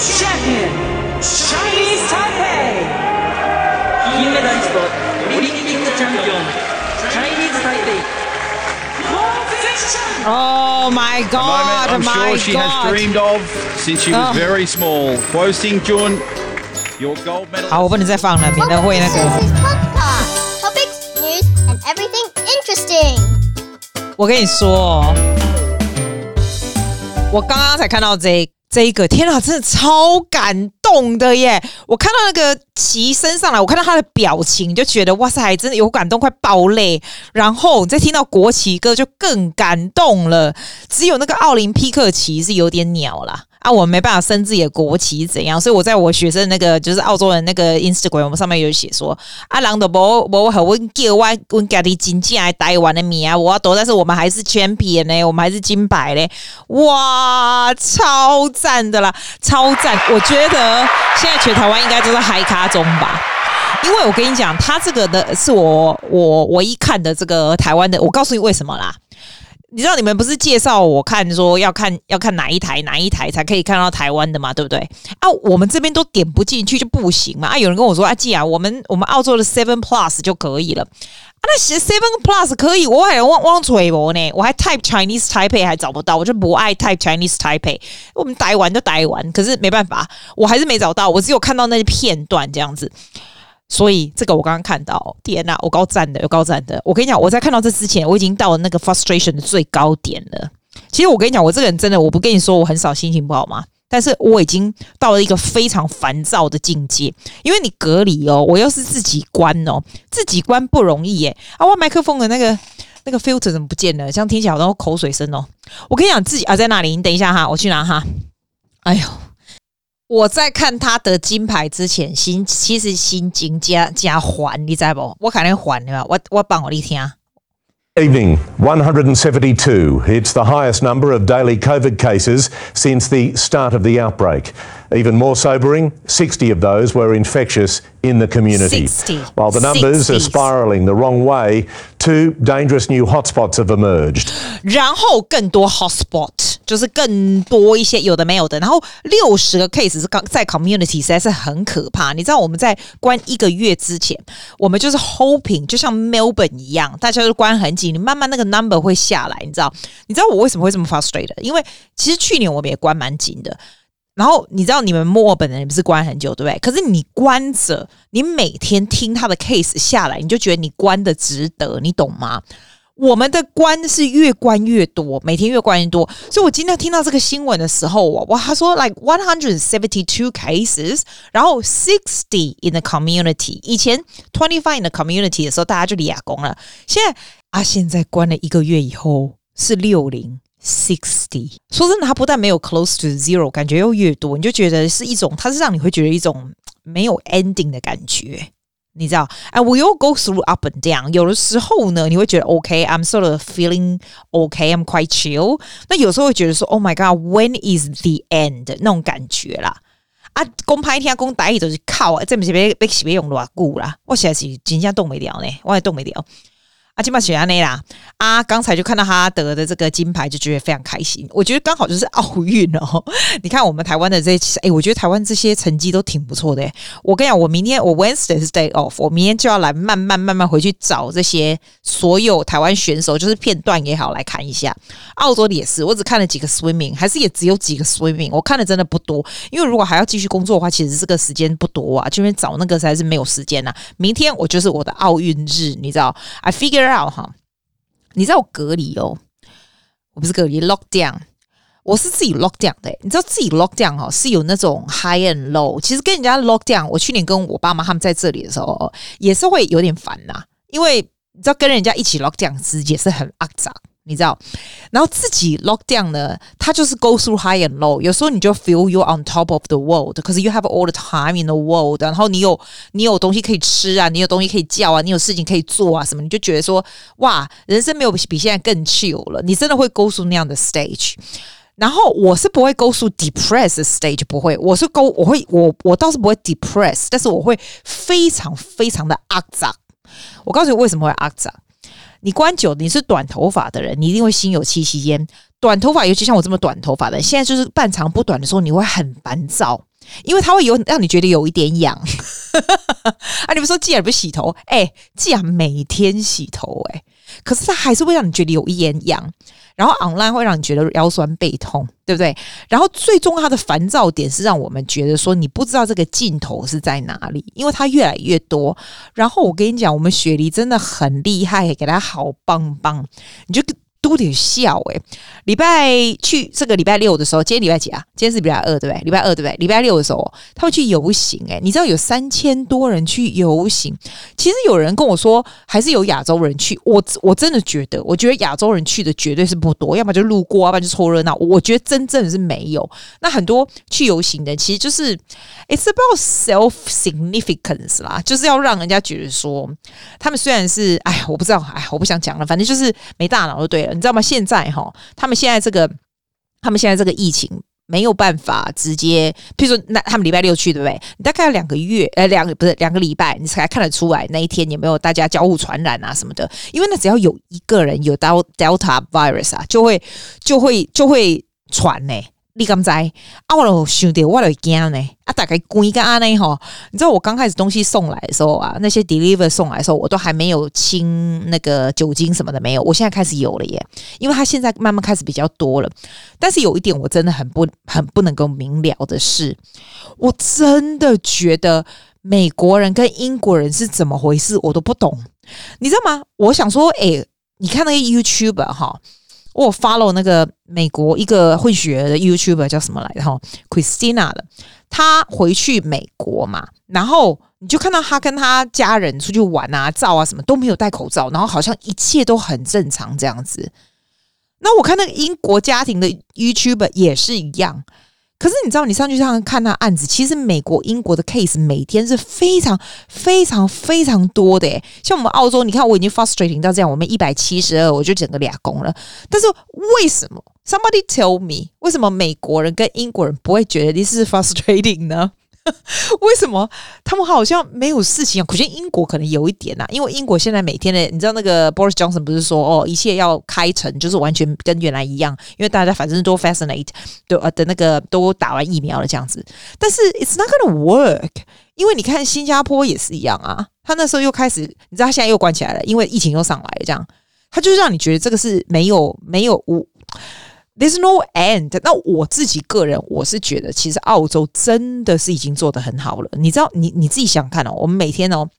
champion Chinese Taipei 金メダリストオリンピックチャンピオン Chinese Taipei Oh my god! moment I'm my sure she god! has dreamed of since she was Oh. very small. Guo Xingjun, your gold medal. 好，我不能再放了，免得会那 This 个。 is his podcast. Topics, news, and everything interesting. 我跟你说，我刚刚才看到这 这一个，天啊，真的超感动的耶！我看到那个旗升上来，我看到他的表情，就觉得哇塞，真的有感动，快爆泪。然后再听到国旗歌，就更感动了。只有那个奥林匹克旗是有点鸟啦。啊，我没办法升自己的国旗怎样？所以我在我学生那个就是澳洲人那个 Instagram，我们上面有写说，啊，人都无无和阮叫我阮家己真正的台湾的名啊，我要夺，但是我们还是 champion 呢，我们还是金牌嘞，哇，超赞的啦，超赞！我觉得现在全台湾应该都是嗨咖中吧。因为我跟你讲，他这个的是我我唯一看的这个台湾的，我告诉你为什么啦。你知道你们不是介绍我看说要看要看哪一台哪一台才可以看到台湾的嘛？对不对？啊，我们这边都点不进去就不行嘛。啊，有人跟我说啊，既然我们我们澳洲的 Seven Plus 就可以了。啊，那其实 Seven Plus 可以，我还忘忘嘴我呢，我还 Type Chinese Taipei 还找不到，我就不爱 Type Chinese Taipei。我们台湾就台湾，可是没办法，我还是没找到，我只有看到那些片段这样子。所以这个我刚刚看到，天呐，我高赞的，有高赞的。我跟你讲，我在看到这之前，我已经到了那个 frustration 的最高点了。其实我跟你讲，我这个人真的，我不跟你说我很少心情不好吗？但是我已经到了一个非常烦躁的境界，因为你隔离哦，我又是自己关哦，自己关不容易耶。啊，我麦克风的那个那个 filter 怎么不见了？这样听起来好像口水声哦。我跟你讲，自己啊在那里，你等一下哈，我去拿哈。哎呦。我在看他得金牌之前，心其实心情加加缓，你知不？我可能缓了，我我帮我你听。Evening, 172. It's the highest number of daily COVID cases since the start of the outbreak. Even more sobering, 60 of those were infectious in the community. 60. While the numbers 60. are spiralling the wrong way, two dangerous new hotspots have emerged. 然后更多 hotspot，就是更多一些有的没有的。然后六十个 case 是刚在 community 实在是很可怕。你知道我们在关一个月之前，我们就是 hoping，就像 Melbourne 一样，大家都关很紧，你慢慢那个 number 会下来。你知道？你知道我为什么会这么 frustrated？因为其实去年我们也关蛮紧的。然后你知道你们墨尔本的人不是关很久对不对？可是你关着，你每天听他的 case 下来，你就觉得你关的值得，你懂吗？我们的关是越关越多，每天越关越多。所以我今天听到这个新闻的时候，哇，他说 like one hundred seventy two cases，然后 sixty in the community。以前 twenty five in the community 的时候，大家就立亚公了。现在啊，现在关了一个月以后是六零。Sixty，说真的，它不但没有 close to zero，感觉又越多，你就觉得是一种，它是让你会觉得一种没有 ending 的感觉，你知道？哎，we all go through up and down。有的时候呢，你会觉得 OK，I'm sort of feeling OK，I'm quite chill。那有时候会觉得说，Oh my God，when is the end？那种感觉啦。啊，公拍天公打一就是靠啊，这不是被被洗被用偌久啦。我现在是真正动不了呢，我也动不了。啊，金马雪安内啦！啊，刚才就看到他得的这个金牌，就觉得非常开心。我觉得刚好就是奥运哦。你看我们台湾的这些，哎，我觉得台湾这些成绩都挺不错的。我跟你讲，我明天我 Wednesday 是 day off，我明天就要来慢慢慢慢回去找这些所有台湾选手，就是片段也好来看一下。澳洲的也是，我只看了几个 swimming，还是也只有几个 swimming，我看的真的不多。因为如果还要继续工作的话，其实这个时间不多啊，这边找那个实在是没有时间呐、明天我就是我的奥运日，你知道？I figure out 哈，你知道我隔离哦，我不是隔离 lock down，我是自己 lock down 的。你知道自己 lock down 哈是有那种 high and low。其实跟人家 lock down，我去年跟我爸妈他们在这里的时候，也是会有点烦呐，因为你知道跟人家一起 lock down 时也是很肮脏。你知道，然后自己 lock down 呢，它就是 go through high and low。有时候你就 feel you on top of the world，可是 you have all the time in the world。然后你有你有东西可以吃啊，你有东西可以叫啊，你有事情可以做啊，什么你就觉得说哇，人生没有比现在更 chill 了。你真的会 go through 那样的 stage。然后我是不会 go through depressed stage，不会。我是 go，我会我我倒是不会 depressed，但是我会非常非常的肮脏。我告诉你为什么会肮脏。你关久，你是短头发的人，你一定会心有戚戚焉。短头发，尤其像我这么短头发的，现在就是半长不短的时候，你会很烦躁，因为它会有让你觉得有一点痒。啊，你们说既然不洗头，哎、既然每天洗头、欸，哎，可是它还是会让你觉得有一点痒。然后 online 会让你觉得腰酸背痛，对不对？然后最终它的烦躁点是让我们觉得说你不知道这个尽头是在哪里，因为它越来越多。然后我跟你讲，我们雪梨真的很厉害，给它好棒棒，你就。都得笑诶、欸，礼拜去这个礼拜六的时候，今天礼拜几啊？今天是礼拜二对不对？礼拜二对不对？礼拜六的时候，他们去游行诶、你知道有三千多人去游行。其实有人跟我说，还是有亚洲人去。我我真的觉得，我觉得亚洲人去的绝对是不多，要么就路过，要不然就凑热闹。我觉得真正的是没有。那很多去游行的，其实就是 it's about self significance 啦，就是要让人家觉得说，他们虽然是哎，我不知道，哎，我不想讲了，反正就是没大脑就对了。你知道吗？现在哈，他们现在这个，他们现在这个疫情没有办法直接，譬如说，那他们礼拜六去，对不对？你大概要两个月，呃，两个不是两个礼拜，你才看得出来那一天有没有大家交互传染啊什么的。因为那只要有一个人有 Delta virus 啊，就会就会就会传呢、你敢知？啊，我都想到，我都惊呢。啊，大概关个安呢吼，你知道我刚开始东西送来的时候啊，那些 deliver 送来的时候，我都还没有清那个酒精什么的没有。我现在开始有了耶，因为它现在慢慢开始比较多了。但是有一点我真的很不很不能够明了的是，我真的觉得美国人跟英国人是怎么回事，我都不懂。你知道吗？我想说，哎、欸，你看那个 YouTuber 哈。我 follow 那个美国一个混血的 YouTuber 叫什么来着？哈，Christina 的，他回去美国嘛，然后你就看到他跟他家人出去玩啊、照啊什么都没有戴口罩，然后好像一切都很正常这样子。那我看那个英国家庭的 YouTuber 也是一样。可是你知道，你上去上看那案子，其实美国、英国的 case 每天是非常、非常、非常多的。像我们澳洲，你看我已经 frustrating 到这样，我们一百七十二，我就整个俩工了。但是为什么？Somebody tell me，为什么美国人跟英国人不会觉得 this is frustrating 呢？为什么他们好像没有事情啊？可见英国可能有一点呐、啊，因为英国现在每天的，你知道那个 Boris Johnson 不是说哦，一切要开城，就是完全跟原来一样，因为大家反正都 fascinate 都呃的那个都打完疫苗了这样子。但是 it's not gonna work，因为你看新加坡也是一样啊，他那时候又开始，你知道他现在又关起来了，因为疫情又上来了，这样他就让你觉得这个是没有没有无。There's no end。那我自己个人，我是觉得，其实澳洲真的是已经做得很好了。你知道，你你自己想看哦，我们每天哦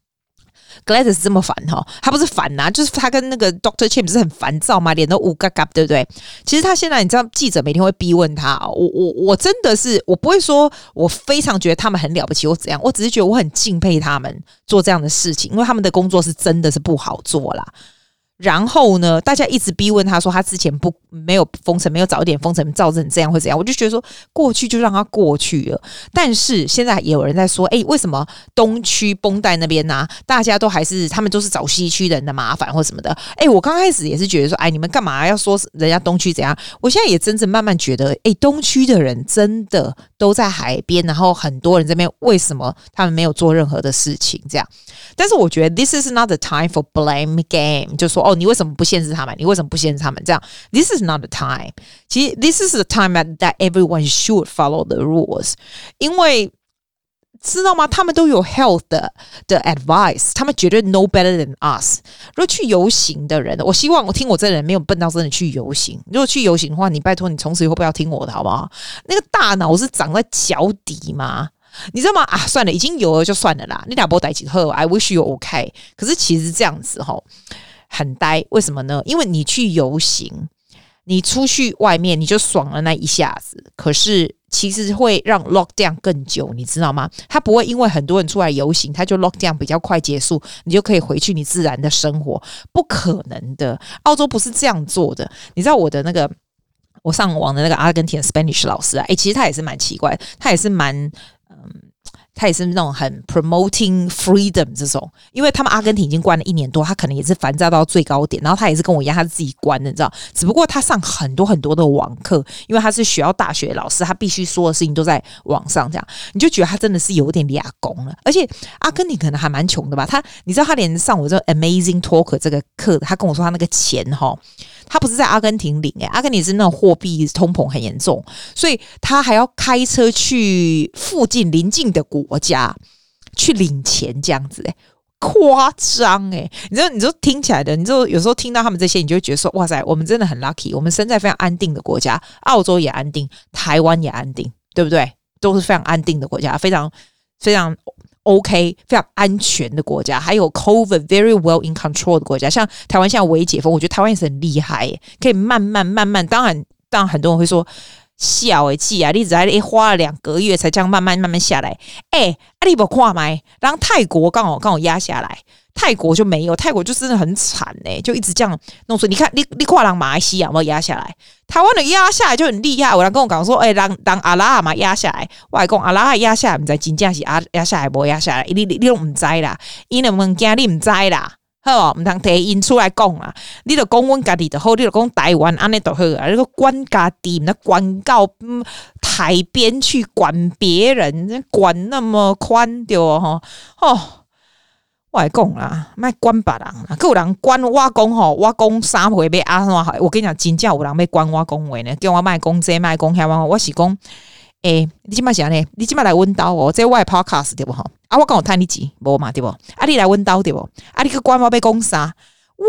，Gladys 这么烦哈，他不是烦呐、就是他跟那个 Doctor Chan 不是很烦躁吗？脸都乌嘎嘎，对不对？其实他现在，你知道，记者每天会逼问他，我我我真的是，我不会说我非常觉得他们很了不起或怎样，我只是觉得我很敬佩他们做这样的事情，因为他们的工作是真的是不好做啦。然后呢，大家一直逼问他说，他之前不没有封城，没有早一点封城，造成这样会怎样？我就觉得说，过去就让他过去了。但是现在也有人在说，哎，为什么东区绷带那边呢、大家都还是他们都是找西区人的麻烦或什么的？哎，我刚开始也是觉得说，哎，你们干嘛要说人家东区怎样？我现在也真正慢慢觉得，哎，东区的人真的都在海边，然后很多人这边为什么他们没有做任何的事情？这样？但是我觉得 this is not the time for blame game，就说哦。你为什么不限制他们？你为什么不限制他们？这样，This is not the time。其实，This is the time that everyone should follow the rules。因为知道吗？他们都有 health 的的 advice，他们绝对 no better than us。如果去游行的人，我希望我听我这人没有笨到真的去游行。如果去游行的话，你拜托你从此以后不要听我的好不好？那个大脑是长在脚底吗？你知道吗？啊，算了，已经有了就算了啦。你俩不带几喝，I wish you OK。可是其实这样子吼。很呆，为什么呢？因为你去游行，你出去外面你就爽了那一下子，可是其实会让 lockdown 更久，你知道吗？他不会因为很多人出来游行，他就 lockdown 比较快结束，你就可以回去你自然的生活，不可能的。澳洲不是这样做的。你知道我的那个，我上网的那个阿根廷 Spanish 老师啊，诶，其实他也是蛮奇怪，他也是蛮。他也是那种很 promoting freedom 这种，因为他们阿根廷已经关了一年多，他可能也是烦躁到最高点。然后他也是跟我一样，他是自己关的，你知道？只不过他上很多很多的网课，因为他是学校大学老师，他必须所有事情都在网上，这样你就觉得他真的是有点俩工了。而且阿根廷可能还蛮穷的吧？他你知道他连上我这 Amazing talk 这个课，他跟我说他那个钱哈。他不是在阿根廷领诶，阿根廷是那种货币通膨很严重，所以他还要开车去附近邻近的国家去领钱，这样子诶。夸张诶，你知道，你就听起来的，你就有时候听到他们这些，你就觉得说，哇塞，我们真的很 lucky，我们生在非常安定的国家，澳洲也安定，台湾也安定，对不对？都是非常安定的国家，非常非常 OK，非常安全的国家，还有 COVID very well in control 的国家，像台湾现在微解封，我觉得台湾也是很厉害，可以慢慢慢慢，当然，当然很多人会说。小诶，气啊！你只在花了两个月才这样慢慢慢慢下来。哎、欸，阿里不看吗？然后泰国刚好刚好压下来，泰国就没有，泰国就真的很惨诶，就一直这样弄出。你看，你你跨人马来西亚有没有压下来？台湾的压下来就很厉害。我来跟我讲说，哎、欸，让让阿拉嘛压下来，我还讲阿拉压下来，唔知真正是压压下来无压下来，你你你都唔知啦，因为物件你唔知啦。好，唔通提因出来讲啊！你着讲阮家己着好，你着讲台湾安尼着好啊！你个管家己，那管到台边去管别人，管那么宽对吼？哦，我来讲啦，莫管别人啦，搁有人管我讲吼，我讲啥话要安怎好？我跟你讲，真正有人要管我讲话呢，叫我莫讲这，莫讲遐，我我是讲。诶、欸，你即摆是安尼？你即摆来阮兜哦，这我的 podcast 对不吼？啊，我讲有趁你钱无嘛对无？啊，你来阮兜对无？啊，你去管我要讲啥？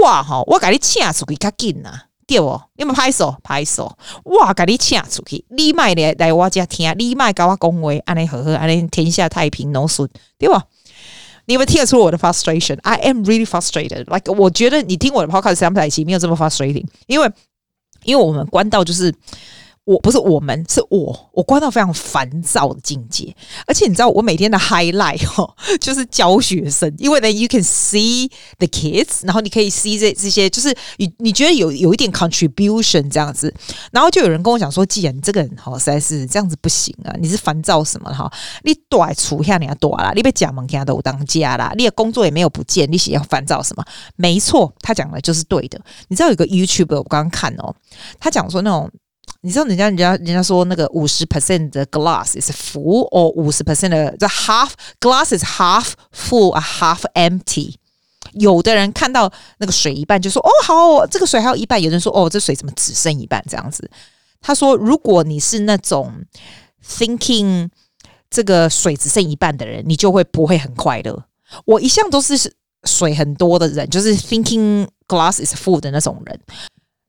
哇吼，我甲你请出去较紧呐，对无？你们拍手拍手，我甲你请出去，你莫来来我遮听，你莫甲我讲话，安尼好好，安尼天下太平，no 损，对不？你们听得出我的 frustration？I am really frustrated。Like，我觉得你听我的 podcast 三百集没有这么 frustrating，因为因为我们关到就是。我不是我们，是我，我关到非常烦躁的境界。而且你知道，我每天的 highlight 哦，就是教学生，因为呢，you can see the kids，然后你可以 see 这这些，就是你你觉得有有一点 contribution 这样子。然后就有人跟我讲说，既然这个人哈实在是这样子不行啊，你是烦躁什么哈？你短出下你要短啦，你被讲门看都当家啦，你的工作也没有不见，你想要烦躁什么？没错，他讲的就是对的。你知道有个 YouTuber 我刚刚看哦，他讲说那种。你知道人家人家人家说那个五十 percent 的 glass is full，or 五十 percent 的 the half glass is half full，a half empty。有的人看到那个水一半就说哦好，这个水还有一半。有人说哦这水怎么只剩一半这样子？他说如果你是那种 thinking 这个水只剩一半的人，你就会不会很快乐。我一向都是水很多的人，就是 thinking glass is full 的那种人。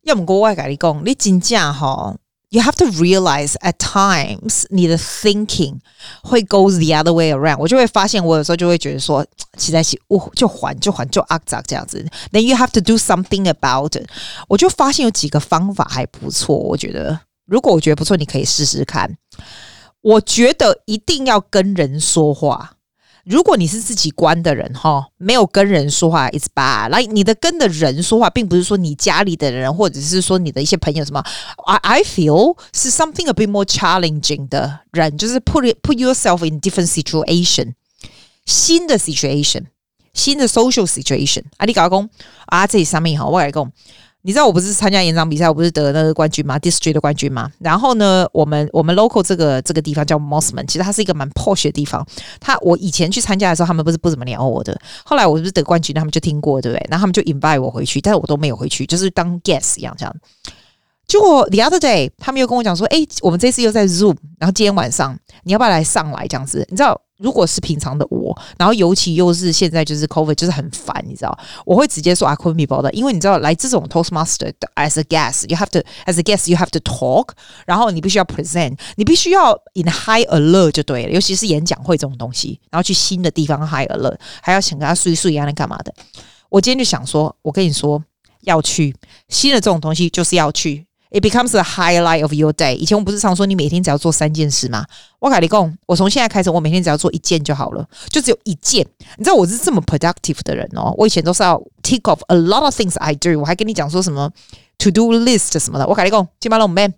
要么国外改你讲，你真正哈。You have to realize at times 你的 thinking 会 go the other way around。我就会发现，我有时候就会觉得说，其实是哦，就还就还就阿杂这样子。Then you have to do something about it。我就发现有几个方法还不错。我觉得，如果我觉得不错，你可以试试看。我觉得一定要跟人说话。 如果你是自己关的人哈，没有跟人说话，it's bad。来，你的跟的人说话，并不是说你家里的人，或者是说你的一些朋友什么。I I feel 是 something a bit more challenging 的人，就是 put put yourself in different situation，新的 situation，新的 social situation。啊，你搞工啊，这里上面哈，我来讲。你知道我不是参加演讲比赛，我不是得那个冠军吗？District 的冠军吗？然后呢，我们我们 local 这个这个地方叫 Mosman，其实它是一个蛮 posh 的地方。他我以前去参加的时候，他们不是不怎么聊我的。后来我不是得冠军，他们就听过，对不对？然后他们就 invite 我回去，但是我都没有回去，就是当 guest 一样这样。结果 the other day，他们又跟我讲说，哎，我们这次又在 Zoom，然后今天晚上你要不要来上来这样子？你知道？如果是平常的我，然后尤其又是现在就是 COVID，就是很烦，你知道，我会直接说 I couldn't be bothered，因为你知道来这种 Toastmaster as a guest，you have to as a guest you have to talk，然后你必须要 present，你必须要 in high alert 就对了，尤其是演讲会这种东西，然后去新的地方 high alert，还要请跟他睡睡一样的干嘛的？我今天就想说，我跟你说要去新的这种东西，就是要去。It becomes the highlight of your day。以前我不是常说你每天只要做三件事吗？我跟你讲，我从现在开始，我每天只要做一件就好了，就只有一件。你知道我是这么 productive 的人哦。我以前都是要 tick off a lot of things I do。我还跟你讲说什么 to do list 什么的。我跟你讲，今晚龙 man，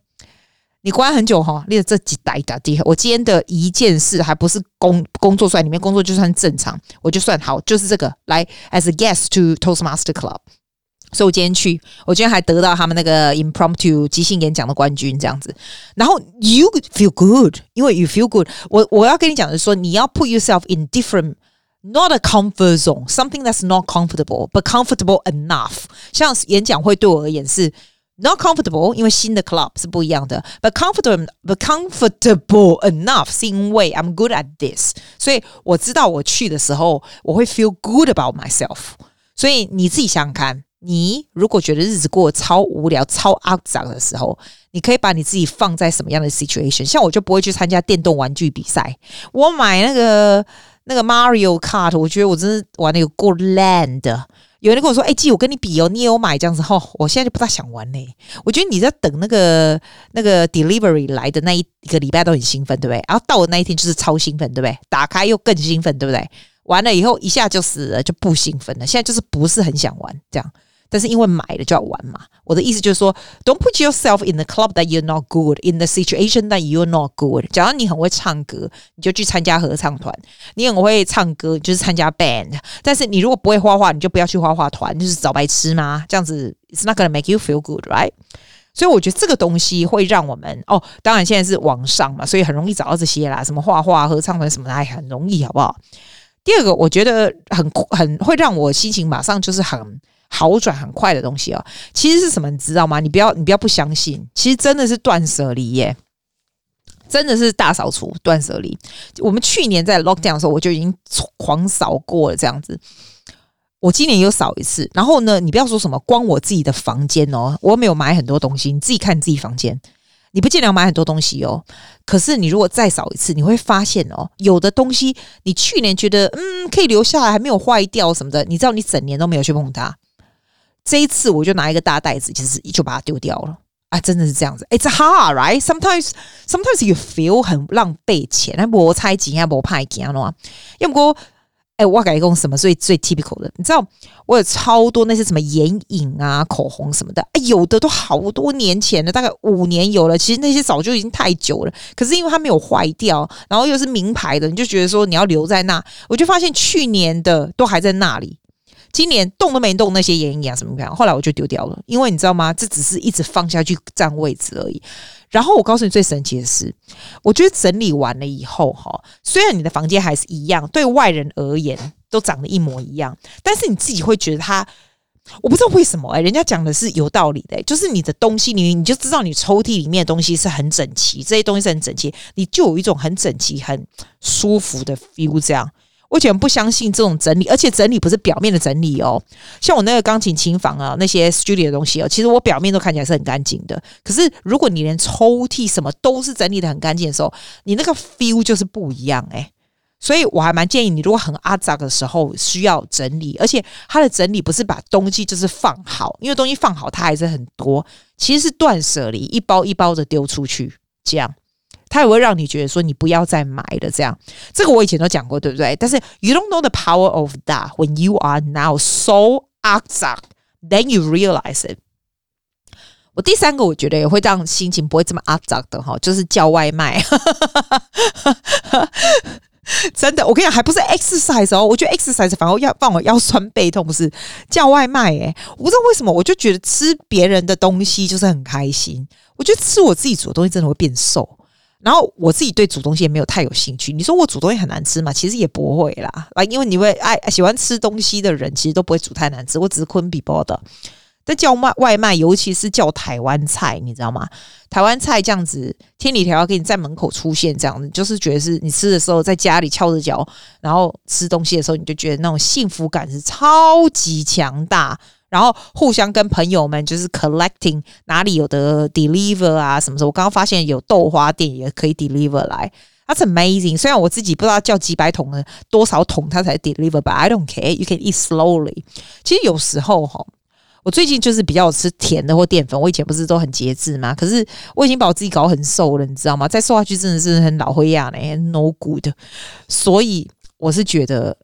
你关很久哈，列这几大打的。我今天的一件事还不是工工作，在里面工作就算正常，我就算好，就是这个来 as a guest to Toastmaster Club。所以我今天去，我今天还得到他们那个 impromptu 即兴演讲的冠军这样子。然后 you feel good，因为 you feel good 我。我要跟你讲的是说，你要 put yourself in different，not a comfort zone，something that's not comfortable but comfortable enough。像演讲会对我而言是 Not comfortable，因为新的 club 是不一样的。But comfortable, but comfortable enough 是因为 I'm good at this，所以我知道我去的时候我会 feel good about myself。所以你自己想想看，你如果觉得日子过得超无聊、超肮脏的时候，你可以把你自己放在什么样的 situation？像我就不会去参加电动玩具比赛，我买那个那个 Mario Kart，我觉得我真是玩那个够烂的。有人跟我说：“哎、欸，季，我跟你比哦，你也有买这样子吼、哦，我现在就不大想玩嘞。我觉得你在等那个那个 delivery 来的那一一个礼拜都很兴奋，对不对？然后到的那一天就是超兴奋，对不对？打开又更兴奋，对不对？完了以后一下就死了，就不兴奋了。现在就是不是很想玩这样。”但是因为买了就要玩嘛，我的意思就是说，Don't put yourself in the club that you're not good in the situation that you're not good。假如你很会唱歌，你就去参加合唱团；你很会唱歌，就是参加 band。但是你如果不会画画，你就不要去画画团，就是找白痴嘛。这样子，It's not gonna make you feel good, right？所以我觉得这个东西会让我们哦，当然现在是网上嘛，所以很容易找到这些啦，什么画画、合唱团什么的，还很容易，好不好？第二个，我觉得很很会让我心情马上就是很。好转很快的东西哦，其实是什么？你知道吗？你不要，你不要不相信，其实真的是断舍离耶，真的是大扫除、断舍离。我们去年在 lockdown 的时候，我就已经狂扫过了这样子。我今年又扫一次，然后呢，你不要说什么，光我自己的房间哦，我没有买很多东西，你自己看你自己房间，你不见得要买很多东西哦。可是你如果再扫一次，你会发现哦，有的东西你去年觉得嗯可以留下来，还没有坏掉什么的，你知道你整年都没有去碰它。这一次我就拿一个大袋子，其实就把它丢掉了啊！真的是这样子，It's hard, right? Sometimes, sometimes you feel 很浪费钱，那我猜几下我派几下喏。要不过，哎，我改讲什么最最 typical 的？你知道我有超多那些什么眼影啊、口红什么的，哎，有的都好多年前了，大概五年有了。其实那些早就已经太久了，可是因为它没有坏掉，然后又是名牌的，你就觉得说你要留在那。我就发现去年的都还在那里。今年动都没动那些眼影啊什么的，后来我就丢掉了，因为你知道吗？这只是一直放下去占位置而已。然后我告诉你最神奇的是，我觉得整理完了以后哈，虽然你的房间还是一样，对外人而言都长得一模一样，但是你自己会觉得它，我不知道为什么哎、人家讲的是有道理的、就是你的东西你你就知道你抽屉里面的东西是很整齐，这些东西是很整齐，你就有一种很整齐、很舒服的 feel 这样。我以前不相信这种整理，而且整理不是表面的整理哦。像我那个钢琴琴房啊，那些 studio 的东西哦，其实我表面都看起来是很干净的。可是如果你连抽屉什么都是整理的很干净的时候，你那个 feel 就是不一样哎。所以我还蛮建议你，如果很阿杂的时候需要整理，而且它的整理不是把东西就是放好，因为东西放好它还是很多，其实是断舍离，一包一包的丢出去这样。它也会让你觉得说你不要再买了，这样这个我以前都讲过，对不对？但是 you don't know the power of that when you are now so exact, then you realize it。我第三个我觉得也会让心情不会这么 exact 的哈，就是叫外卖。真的，我跟你讲，还不是 exercise 哦，我觉得 exercise 反而要让我腰酸背痛，不是叫外卖诶，我不知道为什么，我就觉得吃别人的东西就是很开心。我觉得吃我自己煮的东西真的会变瘦。然后我自己对煮东西也没有太有兴趣。你说我煮东西很难吃嘛？其实也不会啦，啊，因为你会爱喜欢吃东西的人，其实都不会煮太难吃。我只是昆比波的，但叫外外卖，尤其是叫台湾菜，你知道吗？台湾菜这样子，千里迢迢给你在门口出现，这样子就是觉得是你吃的时候在家里翘着脚，然后吃东西的时候，你就觉得那种幸福感是超级强大。然后互相跟朋友们就是 collecting 哪里有的 deliver 啊什么时候？我刚刚发现有豆花店也可以 deliver 来，That's amazing。虽然我自己不知道叫几百桶的多少桶它才 deliver，but I don't care。You can eat slowly。其实有时候哈，我最近就是比较吃甜的或淀粉。我以前不是都很节制吗？可是我已经把我自己搞很瘦了，你知道吗？再瘦下去真的是很老灰呀嘞，no good。所以我是觉得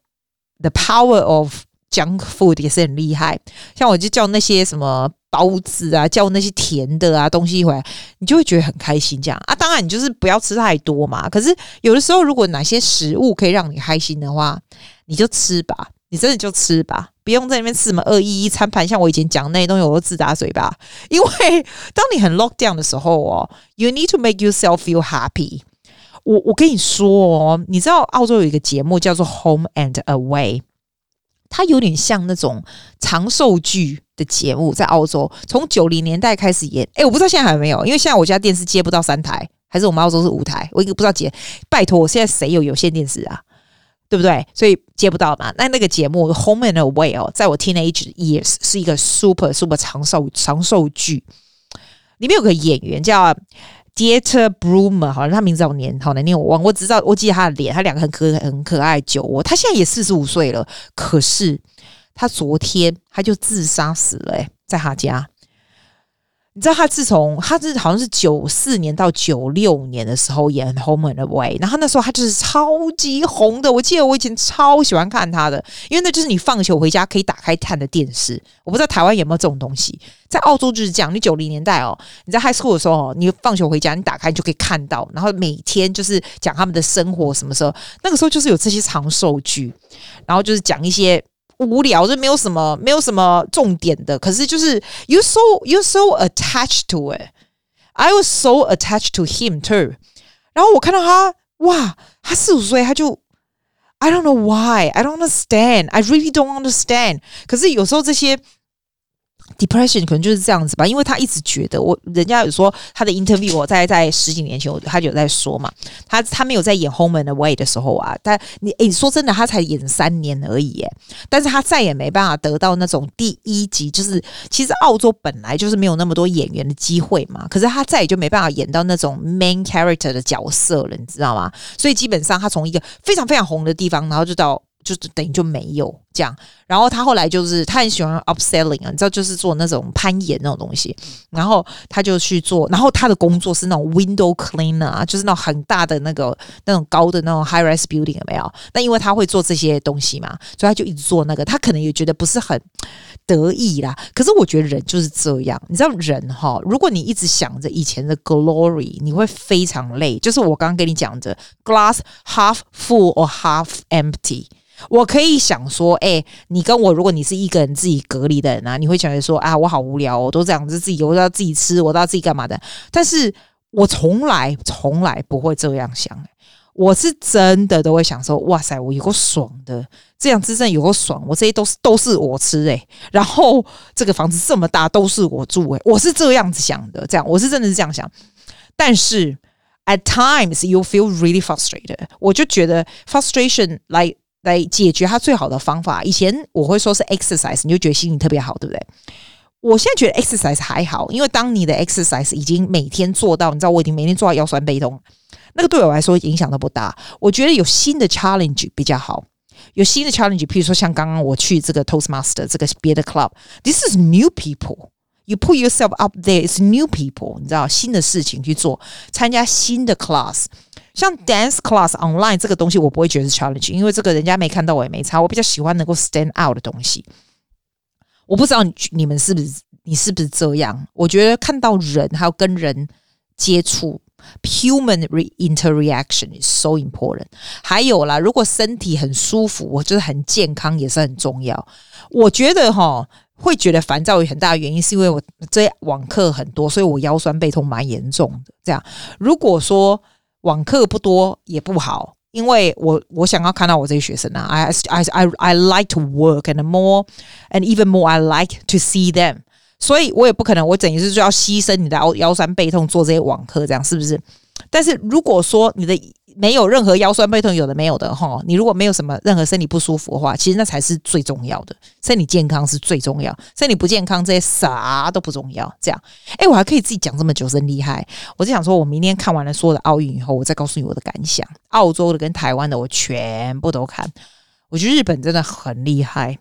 the power of Junk food 也是很厉害，像我就叫那些什么包子啊，叫那些甜的啊东西回来，你就会觉得很开心。这样啊，当然你就是不要吃太多嘛。可是有的时候，如果哪些食物可以让你开心的话，你就吃吧，你真的就吃吧，不用在那边吃什么二一一餐盘。像我以前讲那些东西，我都自打嘴巴。因为当你很 lock down 的时候哦，you need to make yourself feel happy。我我跟你说哦，你知道澳洲有一个节目叫做 Home and Away。它有点像那种长寿剧的节目，在澳洲从九零年代开始演。哎，我不知道现在还有没有，因为现在我家电视接不到三台，还是我们澳洲是五台，我一个不知道接。拜托，我现在谁有有线电视啊？对不对？所以接不到嘛。那那个节目《Home and Away》哦，在我 teenage years 是一个 super super 长寿长寿剧，里面有个演员叫 Dieter Brummer，好像他名字好念，好难念，我忘。我只知道我记得他的脸，他两个很可很可爱酒窝。他现在也四十五岁了，可是他昨天他就自杀死了，欸，在他家。你知道他自从他是好像是九四年到九六年的时候演《Home and Away》，然后那时候他就是超级红的。我记得我以前超喜欢看他的，因为那就是你放学回家可以打开看的电视。我不知道台湾有没有这种东西，在澳洲就是这样。你九零年代哦，你在 High School 的时候，你放学回家你打开你就可以看到，然后每天就是讲他们的生活，什么时候那个时候就是有这些长寿剧，然后就是讲一些。无聊就没有什么，没有什么重点的。可是就是 you so you so attached to it. I was so attached to him too. 然后我看到他，哇，他四五岁他就 I don't know why. I don't understand. I really don't understand. 可是有时候这些。 Depression 可能就是这样子吧，因为他一直觉得我，人家有说他的 interview，我在在十几年前，我他就有在说嘛，他他没有在演 Home and Away 的时候啊，但你诶，说真的，他才演三年而已，耶，但是他再也没办法得到那种第一集，就是其实澳洲本来就是没有那么多演员的机会嘛，可是他再也就没办法演到那种 main character 的角色了，你知道吗？所以基本上他从一个非常非常红的地方，然后就到。就等于就没有这样，然后他后来就是他很喜欢 upselling 啊，你知道就是做那种攀岩那种东西，然后他就去做，然后他的工作是那种 window cleaner 啊，就是那种很大的那个那种高的那种 high rise building 有没有？那因为他会做这些东西嘛，所以他就一直做那个，他可能也觉得不是很得意啦。可是我觉得人就是这样，你知道人哈，如果你一直想着以前的 glory，你会非常累。就是我刚刚跟你讲的 glass half full or half empty。我可以想说，哎、你跟我，如果你是一个人自己隔离的人啊，你会觉得说，啊，我好无聊，我都这样子自己，我都要自己吃，我都要自己干嘛的。但是我从来从来不会这样想，我是真的都会想说，哇塞，我有够爽的，这样子真有够爽，我这些都是都是我吃哎、然后这个房子这么大都是我住哎、我是这样子想的，这样我是真的是这样想。但是 at times you feel really frustrated，我就觉得 frustration like。来解决它最好的方法，以前我会说是 exercise，你就觉得心情特别好，对不对？我现在觉得 exercise 还好，因为当你的 exercise 已经每天做到，你知道我已经每天做到腰酸背痛，那个对我来说影响都不大。我觉得有新的 challenge 比较好，有新的 challenge，譬如说像刚刚我去这个 Toastmaster 这个别的 club，this is new people，you put yourself up there，it's new people，你知道新的事情去做，参加新的 class。像 dance class online 这个东西，我不会觉得是 challenge，因为这个人家没看到我也没差。我比较喜欢能够 stand out 的东西。我不知道你你们是不是你是不是这样？我觉得看到人还有跟人接触，human re interaction is so important。还有啦，如果身体很舒服，我觉得很健康也是很重要。我觉得哈，会觉得烦躁有很大的原因，是因为我这网课很多，所以我腰酸背痛蛮严重的。这样，如果说网课不多也不好，因为我我想要看到我这些学生啊，I I I I like to work and more and even more I like to see them，所以我也不可能我等于是就要牺牲你的腰腰酸背痛做这些网课，这样是不是？但是如果说你的没有任何腰酸背痛，有的没有的哈。你如果没有什么任何身体不舒服的话，其实那才是最重要的。身体健康是最重要，身体不健康这些啥都不重要。这样，哎，我还可以自己讲这么久，真厉害！我就想说，我明天看完了所有的奥运以后，我再告诉你我的感想。澳洲的跟台湾的我全部都看。我觉得日本真的很厉害。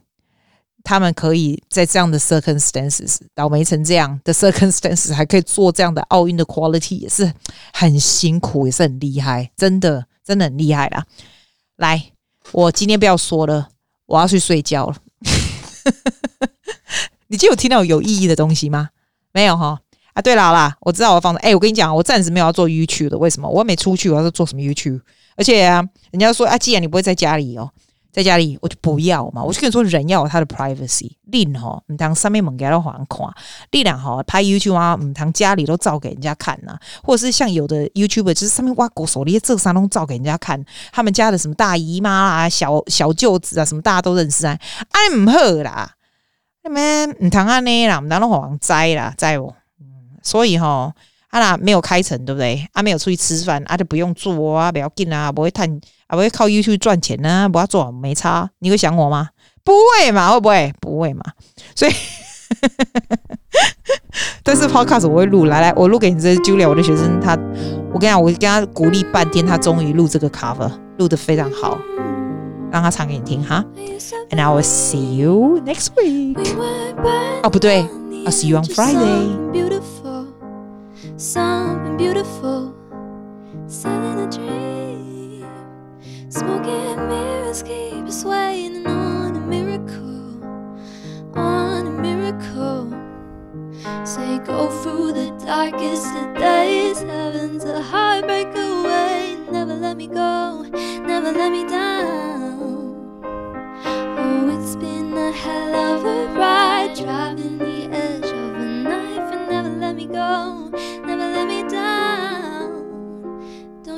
他们可以在这样的 circumstances 倒霉成这样的 circumstances 还可以做这样的奥运的 quality 也是很辛苦，也是很厉害，真的真的很厉害啦！来，我今天不要说了，我要去睡觉了。你就有听到有意义的东西吗？没有哈？啊，对了啦，我知道我要放的。哎，我跟你讲，我暂时没有要做 YouTube 的，为什么？我没出去，我要做什么 YouTube？而且啊，人家说啊，既然你不会在家里哦。在家里我就不要嘛，我就跟你说，人要有他的 privacy。另吼，唔当上面猛给他还看，力量吼拍 YouTube 啊，唔当家里都照给人家看呐、啊，或者是像有的 YouTuber 就是上面挖狗手，那些这三都照给人家看，他们家的什么大姨妈啊、小小舅子啊，什么大家都认识啊，哎唔好啦，你们唔当安尼啦，唔当都黄栽啦，栽我，所以吼。啊啦，没有开成，对不对？啊，没有出去吃饭，啊，就不用做啊，不要紧啊，不会谈，啊，不会靠 YouTube 赚钱呢，不要做，没差。你会想我吗？不会嘛，会不会？不会嘛。所以，但是 Podcast 我会录，来来，我录给你。这是 Julia，我的学生，他，我跟你讲，我跟他鼓励半天，他终于录这个 cover，录得非常好，让他唱给你听哈。And I will see you next week。哦，不对，I'll see you on Friday。Something beautiful, selling a dream. Smoking mirrors keep us waiting on a miracle, on a miracle. Say, go through the darkest of days. Heaven's a heartbreak away. Never let me go, never let me down.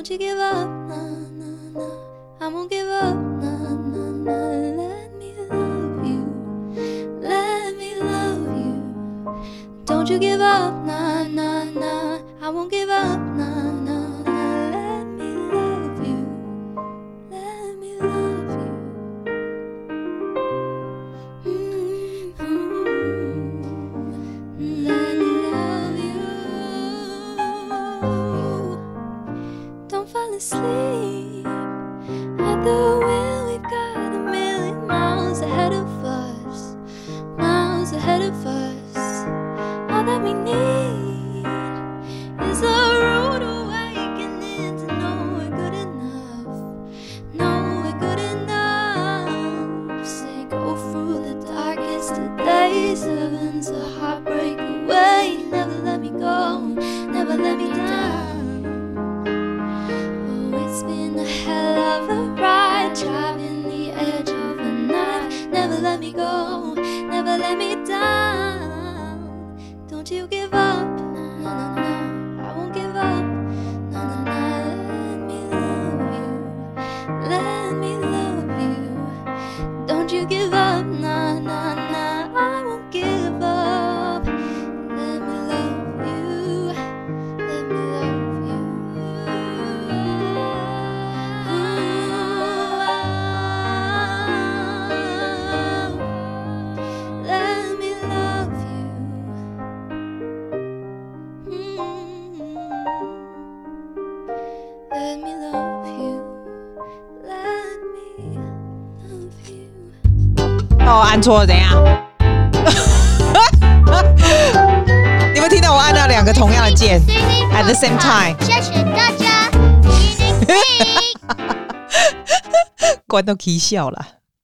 Don't you give up, no, no, no. I won't give up, no, no, no. Let me love you, let me love you. Don't you give up, no, no, no. I won't give up, no, 按错了，等一下。你们听到我按到两个同样的键，at the same time，谢谢大家。关都起笑了。